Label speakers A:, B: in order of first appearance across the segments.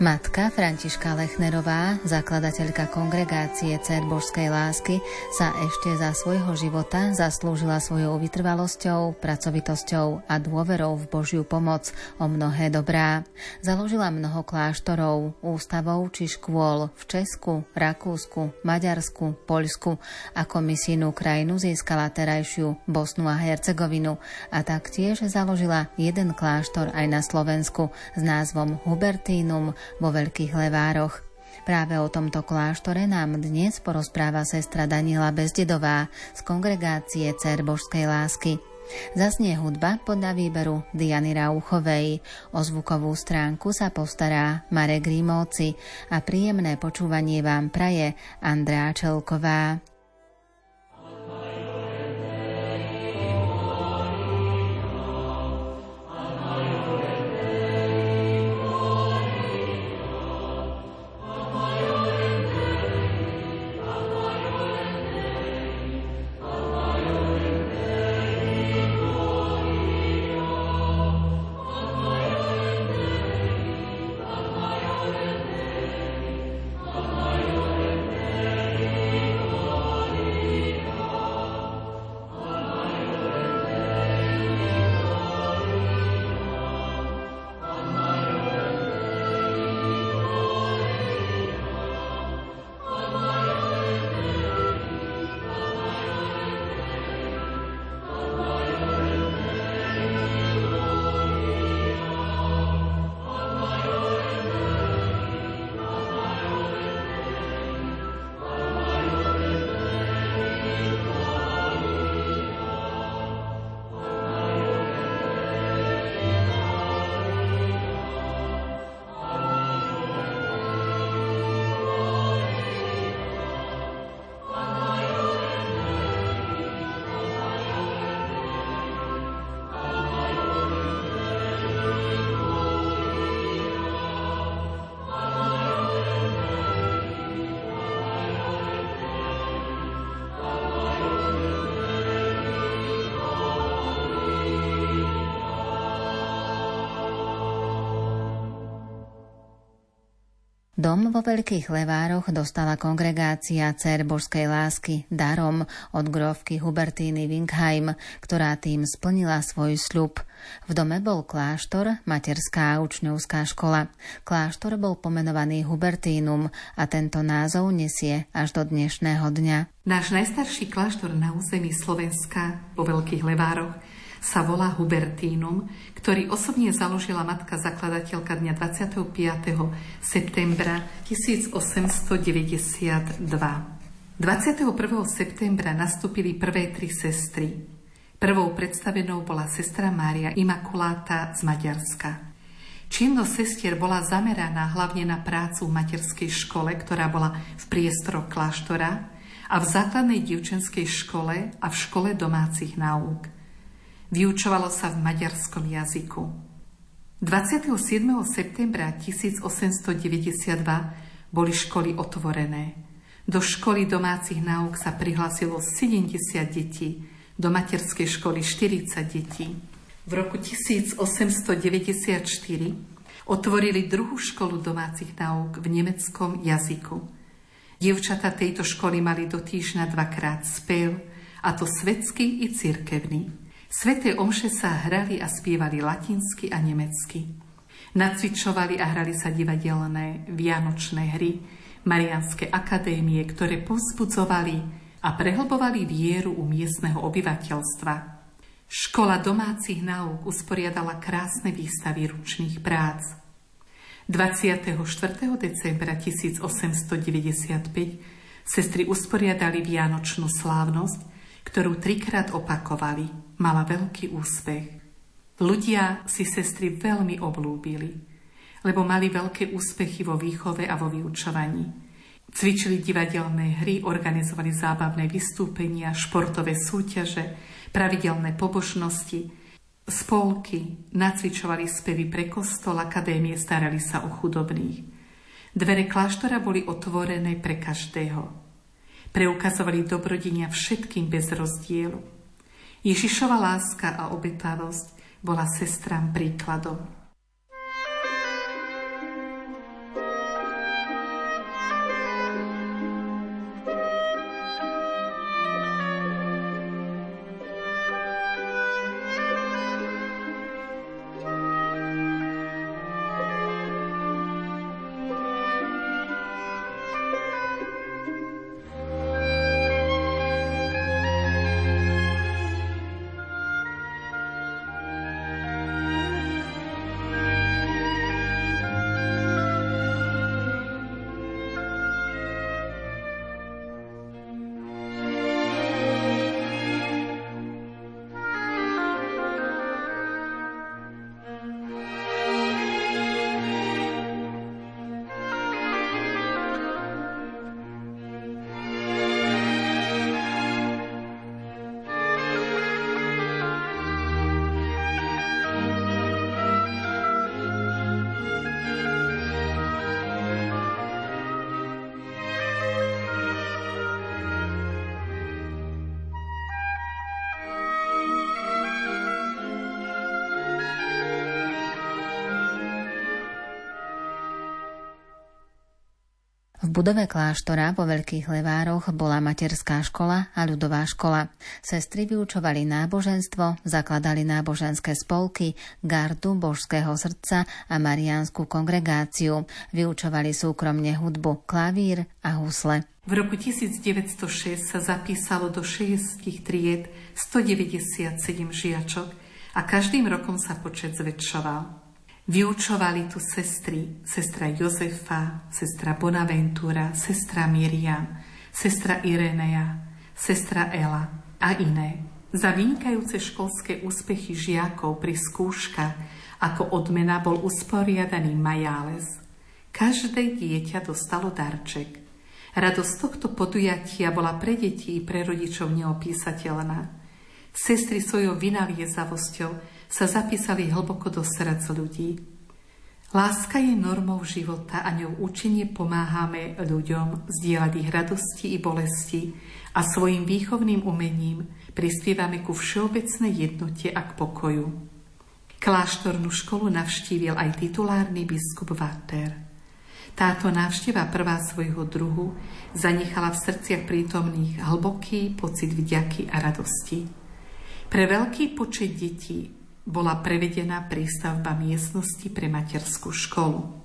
A: Matka Františka Lechnerová, zakladateľka kongregácie Cer Božskej lásky, sa ešte za svojho života zaslúžila svojou vytrvalosťou, pracovitosťou a dôverou v Božiu pomoc o mnohé dobrá. Založila mnoho kláštorov, ústavov či škôl v Česku, Rakúsku, Maďarsku, Poľsku. Ako misijnú krajinu získala terajšiu Bosnu a Hercegovinu a taktiež založila jeden kláštor aj na Slovensku s názvom Hubertínum vo Veľkých Levároch. Práve o tomto kláštore nám dnes porozpráva sestra Daniela Bezdedová z kongregácie Cer Božskej lásky. Zasnie hudba podľa výberu Diany Rauchovej. O zvukovú stránku sa postará Marek Rímovci a príjemné počúvanie vám praje Andrea Čelková. Oh, Vo Veľkých Levároch dostala kongregácia Cer Božskej lásky darom od grovky Hubertíny Winkheim, ktorá tým splnila svoj sľub. V dome bol kláštor, materská a učňovská škola. Kláštor bol pomenovaný Hubertínum a tento názov nesie až do dnešného dňa.
B: Náš najstarší kláštor na území Slovenska vo Veľkých Levároch sa volá Hubertínum, ktorý osobne založila matka zakladateľka dňa 25. septembra 1892. 21. septembra nastúpili prvé tri sestry. Prvou predstavenou bola sestra Mária Imakuláta z Maďarska. Činnosť sestier bola zameraná hlavne na prácu v materskej škole, ktorá bola v priestoroch kláštora a v základnej dievčenskej škole a v škole domácich náuk – Vyučovalo sa v maďarskom jazyku. 27. septembra 1892 boli školy otvorené. Do školy domácich náuk sa prihlásilo 70 detí, do materskej školy 40 detí. V roku 1894 otvorili druhú školu domácich náuk v nemeckom jazyku. Dievčata tejto školy mali do týždňa dvakrát spev, a to svetský i cirkevný. Sveté omše sa hrali a spievali latinsky a nemecky. Nacvičovali a hrali sa divadelné vianočné hry, Marianské akadémie, ktoré povzbudzovali a prehlbovali vieru u miestneho obyvateľstva. Škola domácich náuk usporiadala krásne výstavy ručných prác. 24. decembra 1895 sestry usporiadali vianočnú slávnosť, ktorú trikrát opakovali – mala veľký úspech. Ľudia si sestry veľmi oblúbili, lebo mali veľké úspechy vo výchove a vo vyučovaní. Cvičili divadelné hry, organizovali zábavné vystúpenia, športové súťaže, pravidelné pobožnosti, spolky, nacvičovali spevy pre kostol, akadémie, starali sa o chudobných. Dvere kláštora boli otvorené pre každého. Preukazovali dobrodenia všetkým bez rozdielu. Ježišova láska a obetavosť bola sestram príkladom.
A: Budove kláštora po Veľkých Levároch bola materská škola a ľudová škola. Sestry vyučovali náboženstvo, zakladali náboženské spolky, gardu božského srdca a mariánsku kongregáciu. Vyučovali súkromne hudbu, klavír a husle.
B: V roku 1906 sa zapísalo do 6 tried 197 žiačok a každým rokom sa počet zväčšoval. Vyučovali tu sestry, sestra Jozefa, sestra Bonaventura, sestra Miriam, sestra Irenea, sestra Ela a iné. Za vynikajúce školské úspechy žiakov pri skúškach ako odmena bol usporiadaný majáles. Každé dieťa dostalo darček. Radosť tohto podujatia bola pre deti i pre rodičov neopísateľná. Sestry svojou vynaliezavosťou sa zapísali hlboko do srdc ľudí. Láska je normou života a ňou účinne pomáhame ľuďom zdieľať ich radosti i bolesti a svojim výchovným umením prispievame ku všeobecnej jednote a k pokoju. Kláštornú školu navštívil aj titulárny biskup Vater. Táto návšteva prvá svojho druhu zanechala v srdciach prítomných hlboký pocit vďaky a radosti. Pre veľký počet detí bola prevedená prístavba miestnosti pre materskú školu.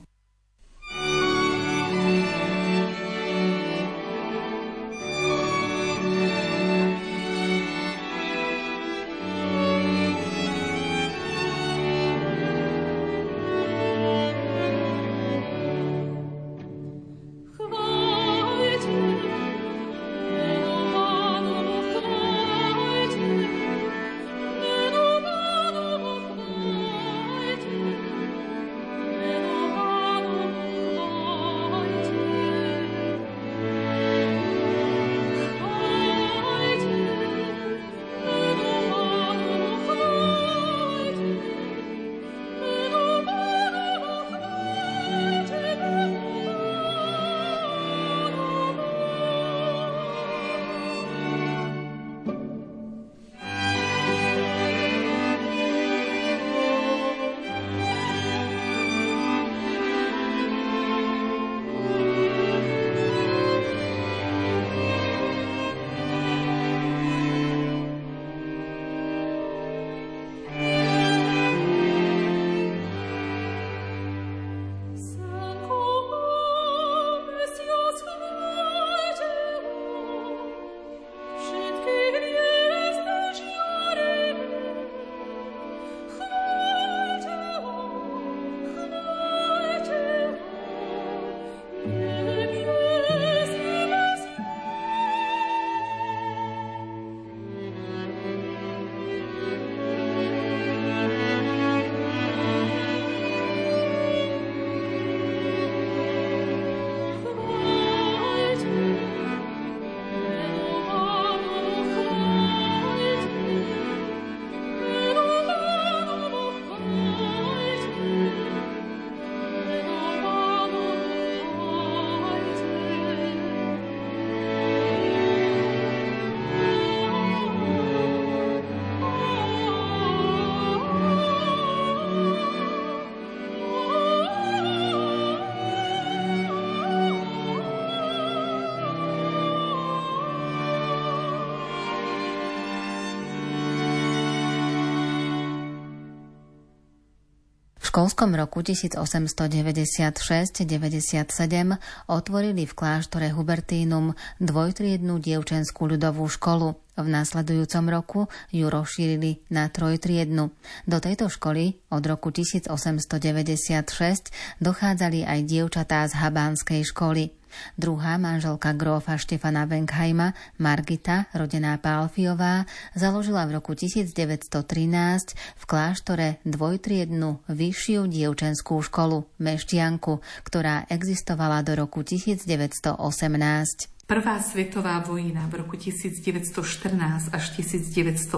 A: Školskom roku 1896-97 otvorili v kláštore Hubertínum dvojtriednú dievčenskú ľudovú školu. V následujúcom roku ju rozšírili na trojtriednu. Do tejto školy od roku 1896 dochádzali aj dievčatá z Habánskej školy. Druhá manželka grófa Štefana Wenkheima, Margita, rodená Pálfiová, založila v roku 1913 v kláštore dvojtriednu vyššiu dievčenskú školu Meštianku, ktorá existovala do roku 1918.
B: Prvá svetová vojna v roku 1914 až 1918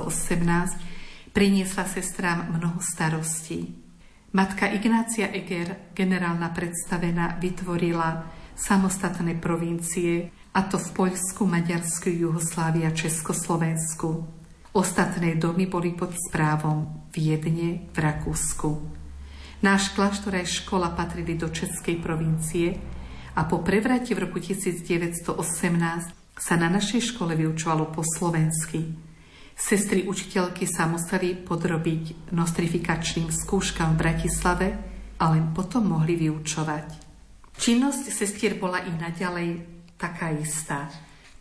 B: priniesla sestrám mnoho starostí. Matka Ignácia Eger, generálna predstavená, vytvorila samostatné provincie, a to v Poľsku, Maďarsku, Juhoslávii a Československu. Ostatné domy boli pod správom Viedne v Rakúsku. Náš kláštor aj škola patrili do Českej provincie a po prevrate v roku 1918 sa na našej škole vyučovalo po slovensky. Sestry učiteľky sa museli podrobiť nostrifikačným skúškam v Bratislave a len potom mohli vyučovať. Činnosť sestier bola i naďalej taká istá.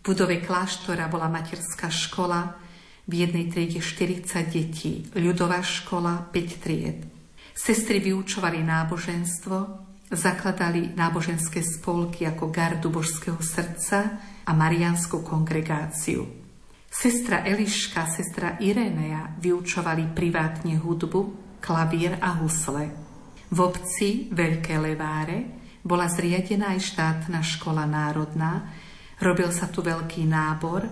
B: V budove kláštora bola materská škola, v jednej triede 40 detí, ľudová škola 5 tried. Sestry vyučovali náboženstvo, zakladali náboženské spolky ako Gardu Božského srdca a Marianskú kongregáciu. Sestra Eliška, sestra Irenea vyučovali privátne hudbu, klavír a husle. V obci Veľké Leváre bola zriadená aj štátna škola národná, robil sa tu veľký nábor,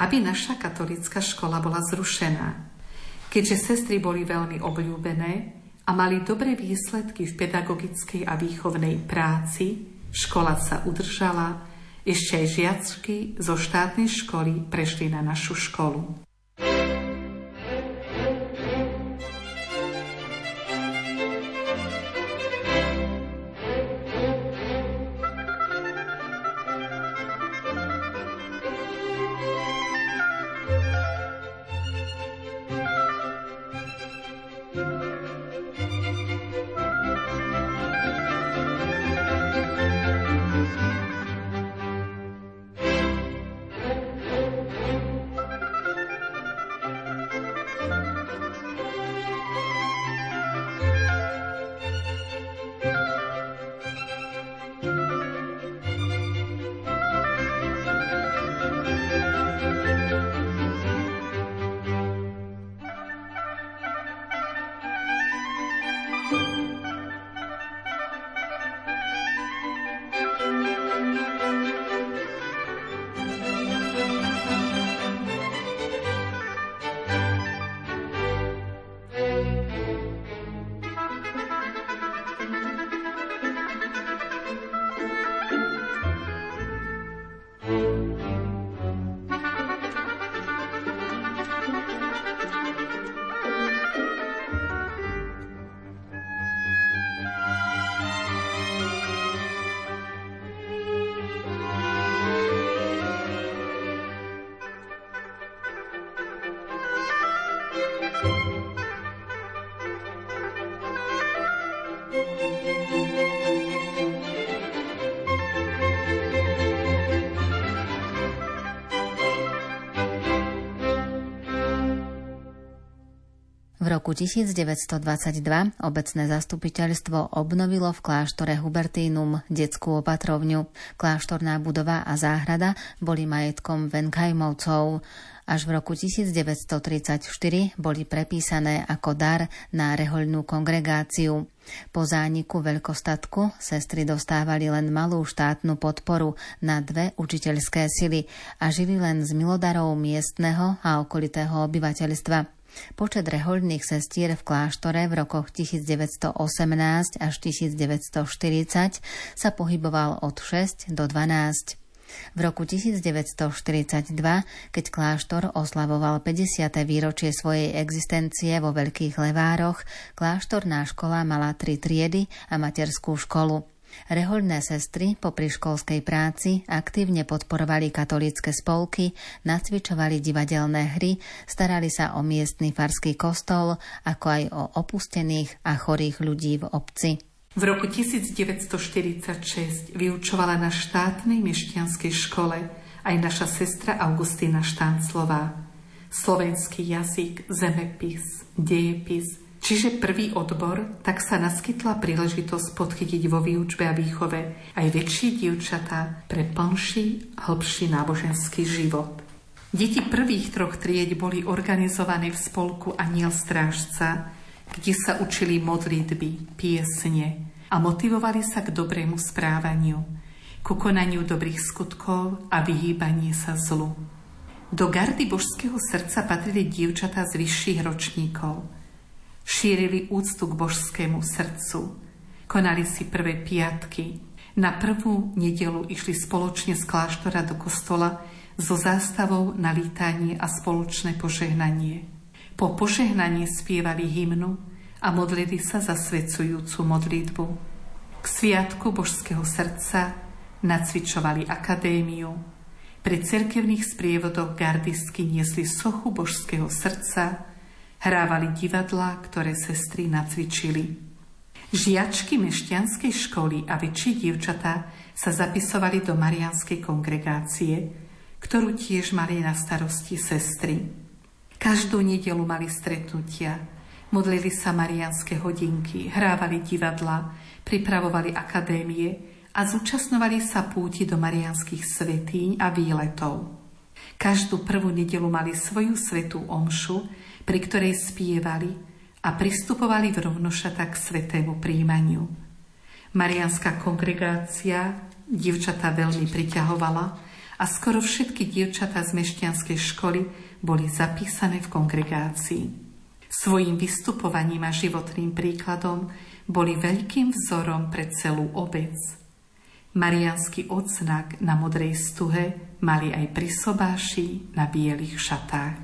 B: aby naša katolická škola bola zrušená. Keďže sestry boli veľmi obľúbené a mali dobré výsledky v pedagogickej a výchovnej práci, škola sa udržala, ešte aj žiačky zo štátnej školy prešli na našu školu.
A: Roku 1922 obecné zastupiteľstvo obnovilo v kláštore Hubertínum detskú opatrovňu. Kláštorná budova a záhrada boli majetkom Venkajmovcov. Až v roku 1934 boli prepísané ako dar na rehoľnú kongregáciu. Po zániku veľkostatku sestry dostávali len malú štátnu podporu na dve učiteľské sily a žili len z milodarov miestneho a okolitého obyvateľstva. Počet rehoľných sestier v kláštore v rokoch 1918 až 1940 sa pohyboval od 6 do 12. V roku 1942, keď kláštor oslavoval 50. výročie svojej existencie vo Veľkých Levároch, kláštorná škola mala tri triedy a materskú školu. Rehoľné sestry po školskej práci aktívne podporovali katolícke spolky, nacvičovali divadelné hry, starali sa o miestny farský kostol, ako aj o opustených a chorých ľudí v obci.
B: V roku 1946 vyučovala na štátnej mešťanskej škole aj naša sestra Augustína Štánclová. Slovenský jazyk, zemepis, dejepis, Čiže prvý odbor, tak sa naskytla príležitosť podchytiť vo výučbe a výchove aj väčšie dievčatá pre plnší, hĺbší náboženský život. Deti prvých troch tried boli organizované v spolku Aniel Strážca, kde sa učili modlitby, piesne a motivovali sa k dobrému správaniu, ku konaniu dobrých skutkov a vyhýbanie sa zlu. Do gardy božského srdca patrili dievčatá z vyšších ročníkov – šírili úctu k božskému srdcu, konali si prvé piatky. Na prvú nedelu išli spoločne z kláštora do kostola so zástavou na lítanie a spoločné požehnanie. Po požehnaní spievali hymnu a modlili sa za svedcujúcu modlitbu. K sviatku božského srdca nacvičovali akadémiu, pri cerkevných sprievodoch gardistky niesli sochu božského srdca, hrávali divadla, ktoré sestry nacvičili. Žiačky mešťanskej školy a väčšie dievčatá sa zapisovali do marianskej kongregácie, ktorú tiež mali na starosti sestry. Každú nedelu mali stretnutia, modlili sa marianské hodinky, hrávali divadla, pripravovali akadémie a zúčastňovali sa púti do marianských svetíň a výletov. Každú prvú nedelu mali svoju svetú omšu, pri ktorej spievali a pristupovali v rovnošata k svetému príjmaniu. Marianská kongregácia dievčatá veľmi priťahovala a skoro všetky dievčatá z mešťanskej školy boli zapísané v kongregácii. Svojím vystupovaním a životným príkladom boli veľkým vzorom pre celú obec – Marianský odznak na modrej stuhe mali aj pri sobáši na bielých šatách.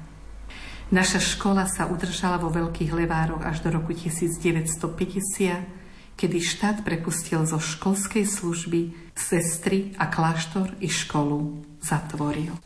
B: Naša škola sa udržala vo Veľkých Levároch až do roku 1950, kedy štát prepustil zo školskej služby sestry a kláštor i školu zatvoril.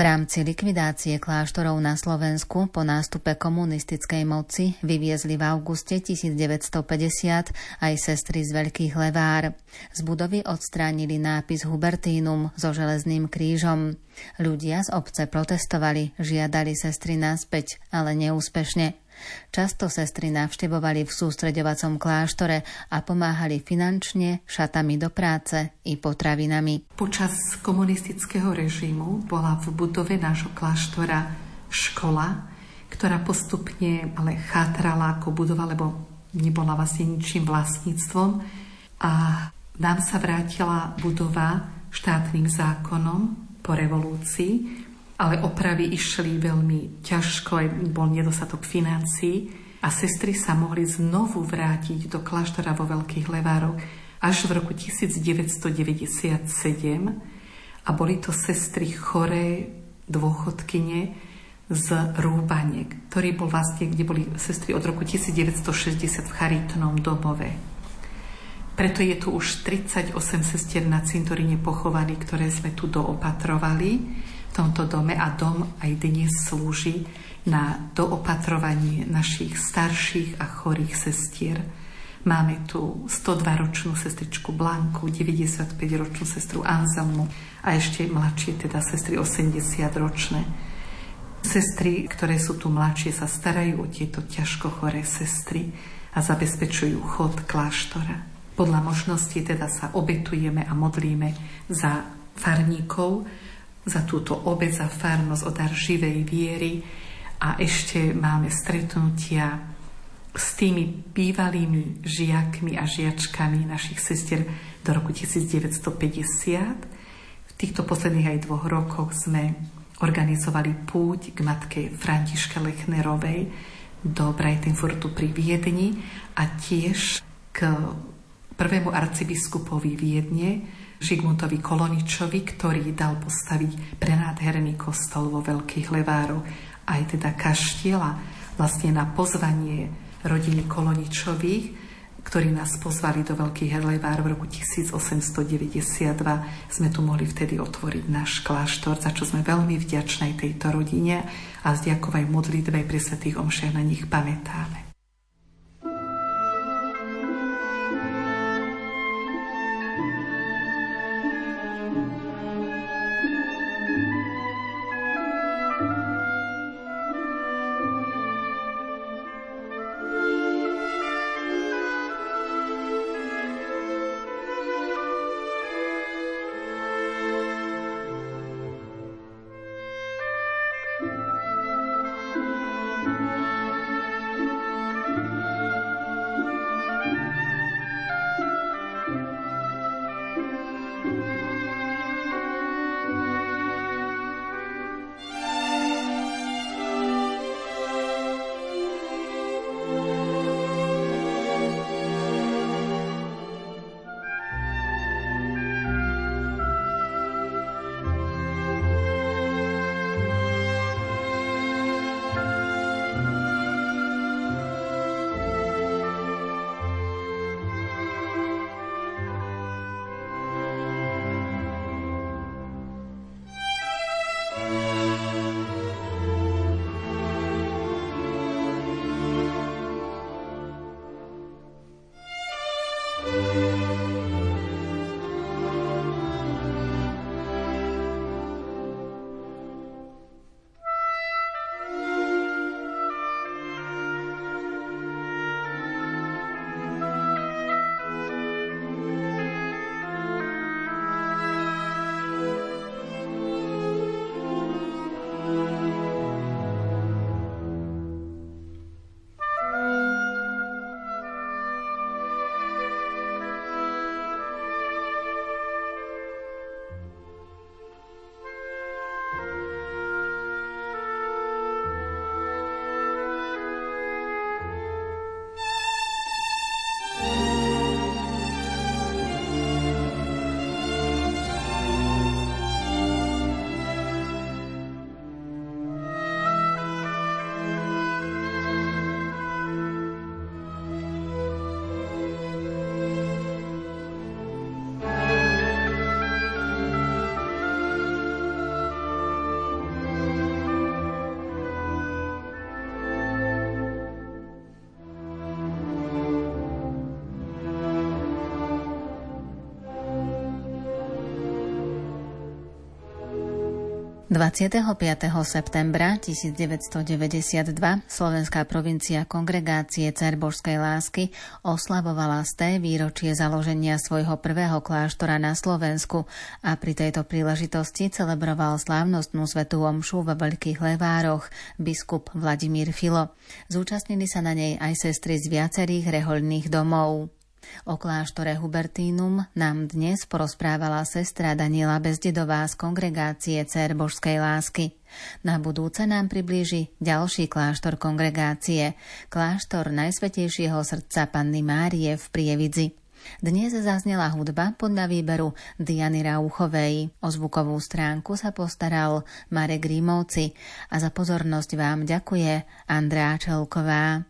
A: V rámci likvidácie kláštorov na Slovensku po nástupe komunistickej moci vyviezli v auguste 1950 aj sestry z Veľkých Levár. Z budovy odstránili nápis Hubertínum so železným krížom. Ľudia z obce protestovali, žiadali sestry naspäť, ale neúspešne. Často sestry navštevovali v sústreďovacom kláštore a pomáhali finančne, šatami do práce i potravinami.
B: Počas komunistického režimu bola v budove nášho kláštora škola, ktorá postupne ale chátrala ako budova, lebo nebola vlastne ničím vlastníctvom. A nám sa vrátila budova štátnym zákonom po revolúcii, ale opravy išli veľmi ťažko, aj bol nedostatok financií a sestry sa mohli znovu vrátiť do kláštora vo Veľkých Levároch až v roku 1997 a boli to sestry choré dôchodkyne z Rúbaniek, ktorý bol vlastne, kde boli sestry od roku 1960 v charitnom domove. Preto je tu už 38 sestier na cintoríne pochovaní, ktoré sme tu doopatrovali v tomto dome a dom aj dnes slúži na doopatrovanie našich starších a chorých sestier. Máme tu 102-ročnú sestričku Blanku, 95-ročnú sestru Anzelmu a ešte mladšie, teda sestry 80-ročné. Sestry, ktoré sú tu mladšie, sa starajú o tieto ťažko choré sestry a zabezpečujú chod kláštora. Podľa možností teda sa obetujeme a modlíme za farníkov, za túto obec, za farnosť, o dar živej viery a ešte máme stretnutia s tými bývalými žiakmi a žiačkami našich sestier do roku 1950. V týchto posledných aj dvoch rokoch sme organizovali púť k matke Františke Lechnerovej do Breitenfurtu pri Viedni a tiež k prvému arcibiskupovi Viedne, Žigmuntovi Koloničovi, ktorý dal postaviť prenádherný kostol vo Veľkých Levároch, aj teda kaštiela, vlastne na pozvanie rodiny Koloničových, ktorí nás pozvali do Veľkých Levár v roku 1892. Sme tu mohli vtedy otvoriť náš kláštor, za čo sme veľmi vďačnej tejto rodine a z ďakovej modlitbe pri svetých omšiach na nich pamätáme.
A: 25. septembra 1992 slovenská provincia kongregácie Cerbožskej lásky oslavovala sté výročie založenia svojho prvého kláštora na Slovensku a pri tejto príležitosti celebroval slávnostnú svetú omšu vo Veľkých Levároch biskup Vladimír Filo. Zúčastnili sa na nej aj sestry z viacerých rehoľných domov. O kláštore Hubertínum nám dnes porozprávala sestra Daniela Bezdedová z kongregácie Cer Božskej lásky. Na budúce nám priblíži ďalší kláštor kongregácie, kláštor Najsvetejšieho srdca Panny Márie v Prievidzi. Dnes zaznela hudba podľa výberu Diany Rauchovej. O zvukovú stránku sa postaral Marek Rímovci a za pozornosť vám ďakuje Andrá Čelková.